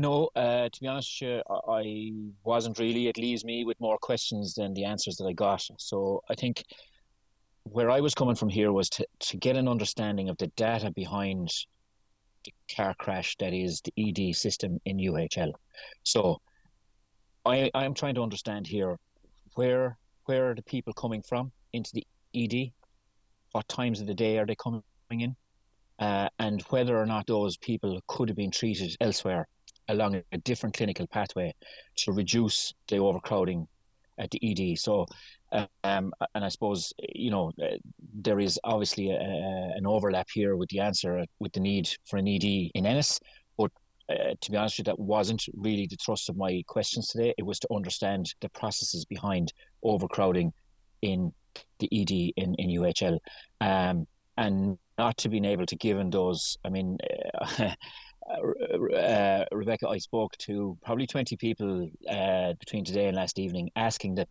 No, uh, to be honest, I wasn't really. It leaves me with more questions than the answers that I got. So I think where I was coming from here was to, to get an understanding of the data behind the car crash that is the ED system in UHL. So I I am trying to understand here where where are the people coming from into the ED? What times of the day are they coming in? Uh, and whether or not those people could have been treated elsewhere along a different clinical pathway to reduce the overcrowding at the ED. So, um, and I suppose you know uh, there is obviously a, a, an overlap here with the answer with the need for an ED in Ennis, but uh, to be honest with you, that wasn't really the thrust of my questions today. It was to understand the processes behind overcrowding in the ED in, in UHL. Um, and not to being able to give in those, I mean, uh, uh, Rebecca, I spoke to probably 20 people uh, between today and last evening asking that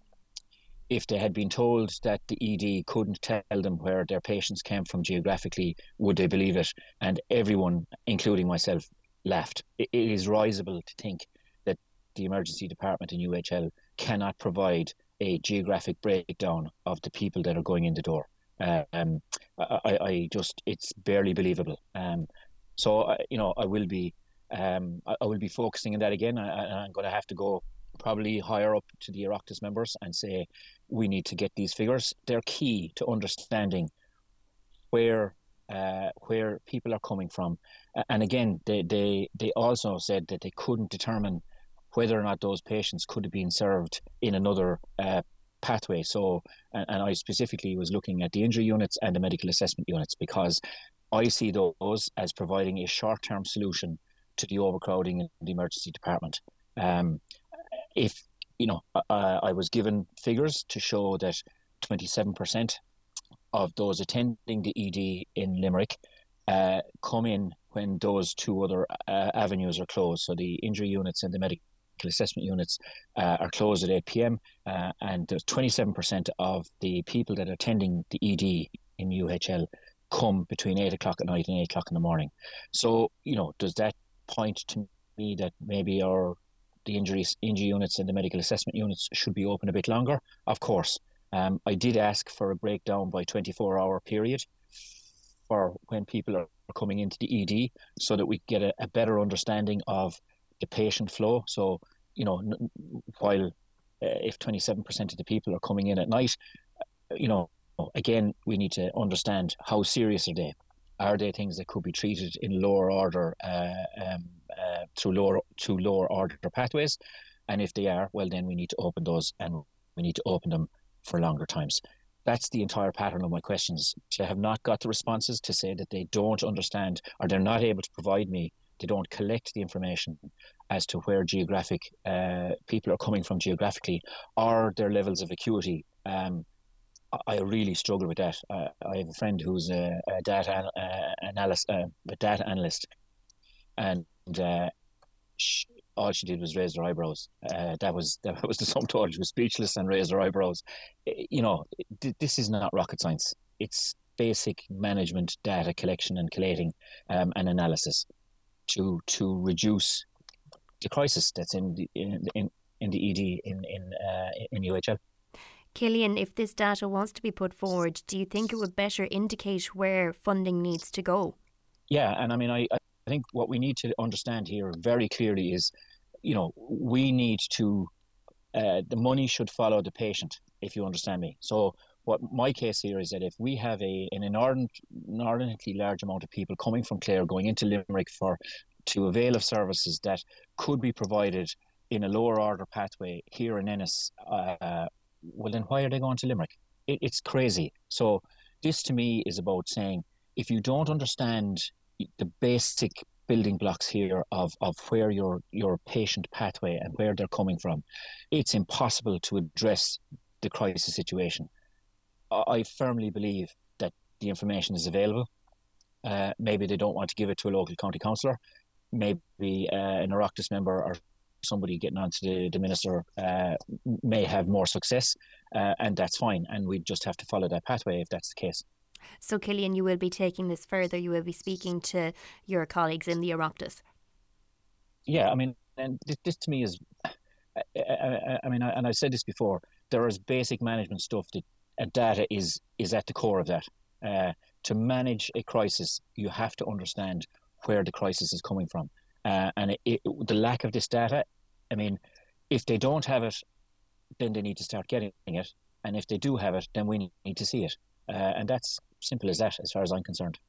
if they had been told that the ED couldn't tell them where their patients came from geographically, would they believe it? And everyone, including myself, laughed. it is risible to think that the emergency department in UHL cannot provide a geographic breakdown of the people that are going in the door. Um, I, I just, it's barely believable. Um, so, uh, you know, I will be, um, I, I, will be focusing on that again. I, am going to have to go probably higher up to the Oireachtas members and say we need to get these figures. They're key to understanding where uh, where people are coming from. And again, they, they, they also said that they couldn't determine whether or not those patients could have been served in another uh, pathway. So, and, and, I specifically was looking at the injury units and the medical assessment units because I see those as providing a short term solution to the overcrowding in the emergency department. Um, if you know, I was given figures to show that 27% of those attending the ED in Limerick uh, come in when those two other uh, avenues are closed. So the injury units and the medical assessment units uh, are closed at 8 p.m. Uh, and there's 27% of the people that are attending the ED in UHL come between 8 o'clock at night and 8 o'clock in the morning. So, you know, does that point to me that maybe our the injuries, injury units and the medical assessment units should be open a bit longer? Of course. Um, I did ask for a breakdown by 24 hour period for when people are coming into the ED so that we get a, a better understanding of the patient flow. So, you know, while uh, if 27% of the people are coming in at night, uh, you know, again, we need to understand how serious are they? Are they things that could be treated in lower order uh, um, uh, through lower to lower order pathways? And if they are, well, then we need to open those and we need to open them for longer times. That's the entire pattern of my questions. I have not got the responses to say that they don't understand or they're not able to provide me, they don't collect the information as to where geographic uh, people are coming from geographically or their levels of acuity. Um, I really struggle with that. Uh, I have a friend who's a, a data uh, analyst, uh, a data analyst, and uh, she, all she did was raise her eyebrows. Uh, that was that was the sum total. She was speechless and raised her eyebrows. You know, this is not rocket science. It's basic management data collection and collating um, and analysis to to reduce the crisis that's in the in in, in the ED in in uh, in UHL. Killian, if this data wants to be put forward, do you think it would better indicate where funding needs to go? Yeah, and I mean, I, I think what we need to understand here very clearly is you know, we need to, uh, the money should follow the patient, if you understand me. So, what my case here is that if we have a an inordinate, inordinately large amount of people coming from Clare going into Limerick for to avail of services that could be provided in a lower order pathway here in Ennis, uh, well, then why are they going to Limerick? It, it's crazy. So, this to me is about saying if you don't understand the basic building blocks here of, of where your your patient pathway and where they're coming from, it's impossible to address the crisis situation. I firmly believe that the information is available. Uh, maybe they don't want to give it to a local county councillor. Maybe uh, an Oireachtas member or somebody getting on to the, the minister uh, may have more success, uh, and that's fine. And we just have to follow that pathway if that's the case. So, Killian, you will be taking this further. You will be speaking to your colleagues in the Oireachtas. yeah, I mean, and this, this to me is, I, I, I mean, I, and I've said this before. There is basic management stuff that data is is at the core of that. Uh, to manage a crisis, you have to understand where the crisis is coming from, uh, and it, it, the lack of this data. I mean, if they don't have it, then they need to start getting it, and if they do have it, then we need to see it, uh, and that's simple as that, as far as I'm concerned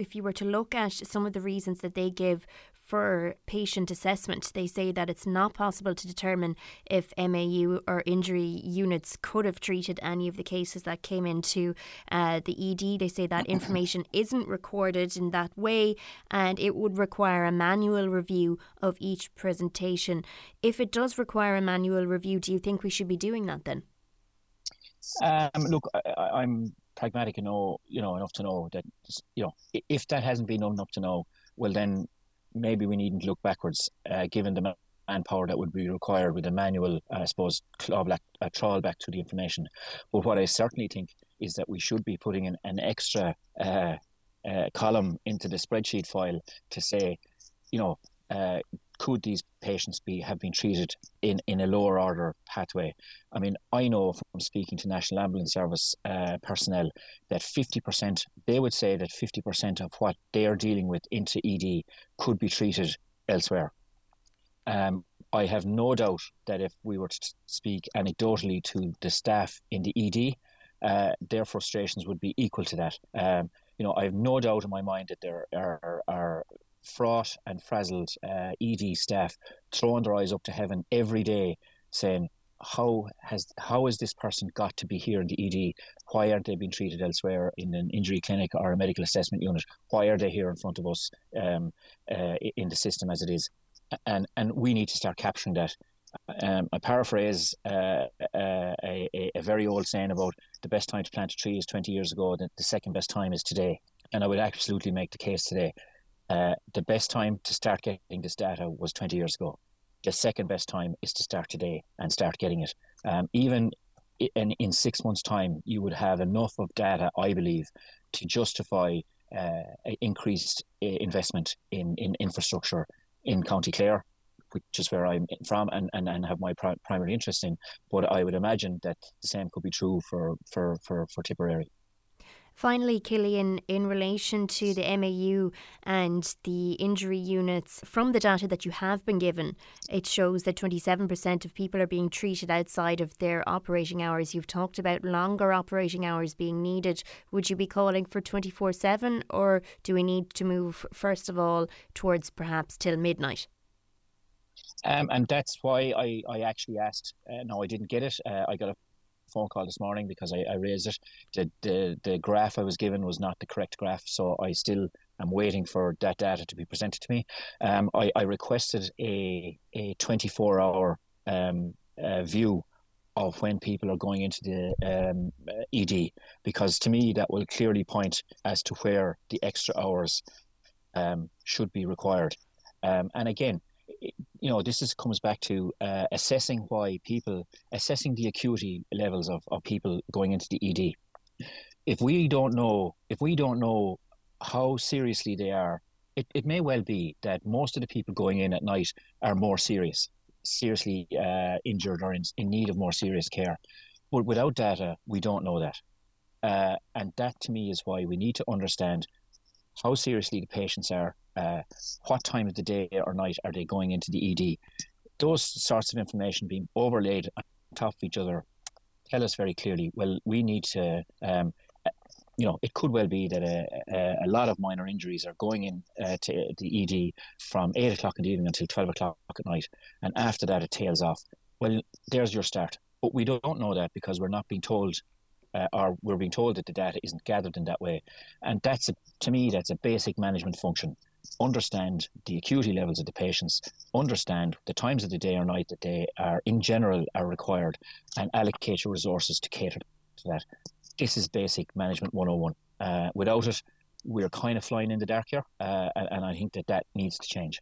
if you were to look at some of the reasons that they give for patient assessment, they say that it's not possible to determine if MAU or injury units could have treated any of the cases that came into uh, the ED. They say that information isn't recorded in that way and it would require a manual review of each presentation. If it does require a manual review, do you think we should be doing that then? Um, look, I, am pragmatic know, you know, enough to know that, you know, if that hasn't been known enough to know, well, then maybe we needn't look backwards, uh, given the manpower that would be required with a manual, I suppose, claw back, trawl back to the information. But what I certainly think is that we should be putting in an extra uh, uh, column into the spreadsheet file to say, you know, uh, could these patients be have been treated in, in a lower order pathway? I mean, I know from speaking to National Ambulance Service uh, personnel that 50%, they would say that 50% of what they are dealing with into ED could be treated elsewhere. Um, I have no doubt that if we were to speak anecdotally to the staff in the ED, uh, their frustrations would be equal to that. Um, you know, I have no doubt in my mind that there are, are fraught and frazzled uh, ED staff throwing their eyes up to heaven every day, saying, "How has how has this person got to be here in the ED? Why aren't they being treated elsewhere in an injury clinic or a medical assessment unit? Why are they here in front of us um, uh, in the system as it is?" And and we need to start capturing that. Um, I paraphrase uh, uh, a, a, very old saying about the best time to plant a tree is 20 years ago, the, the second best time is today. And I would absolutely make the case today uh, the best time to start getting this data was 20 years ago. The second best time is to start today and start getting it. Um, even in, in six months' time, you would have enough of data, I believe, to justify uh, increased uh, investment in, in infrastructure in County Clare, which is where I'm from and, and, and have my pri- primary interest in. But I would imagine that the same could be true for, for, for, for Tipperary. Finally, Killian, in relation to the MAU and the injury units, from the data that you have been given, it shows that 27% of people are being treated outside of their operating hours. You've talked about longer operating hours being needed. Would you be calling for 24 7 or do we need to move, first of all, towards perhaps till midnight? Um, and that's why I, I actually asked. Uh, no, I didn't get it. Uh, I got a phone call this morning because I, I raised it. The, the the graph I was given was not the correct graph, so I still am waiting for that data to be presented to me. Um, I, I requested a a 24 hour um, uh, view of when people are going into the um, ED because to me that will clearly point as to where the extra hours um, should be required. Um, and again, you know, this is comes back to uh, assessing why people, assessing the acuity levels of, of people going into the ED. If we don't know, if we don't know how seriously they are, it, it may well be that most of the people going in at night are more serious, seriously uh, injured or in, in need of more serious care. But without data, we don't know that. Uh, and that to me is why we need to understand how seriously the patients are, uh, what time of the day or night are they going into the ED. Those sorts of information being overlaid on top of each other tell us very clearly, well, we need to, um, you know, it could well be that a, a, a lot of minor injuries are going in uh, to the ED from 8 o'clock in the evening until 12 o'clock at night. And after that, it tails off. Well, there's your start. But we don't know that because we're not being told uh, or we're being told that the data isn't gathered in that way. And that's, a, to me, that's a basic management function. Understand the acuity levels of the patients, understand the times of the day or night that they are, in general, are required, and allocate your resources to cater to that. This is basic management 101. Uh, without it, we're kind of flying in the dark here, uh, and, and I think that that needs to change.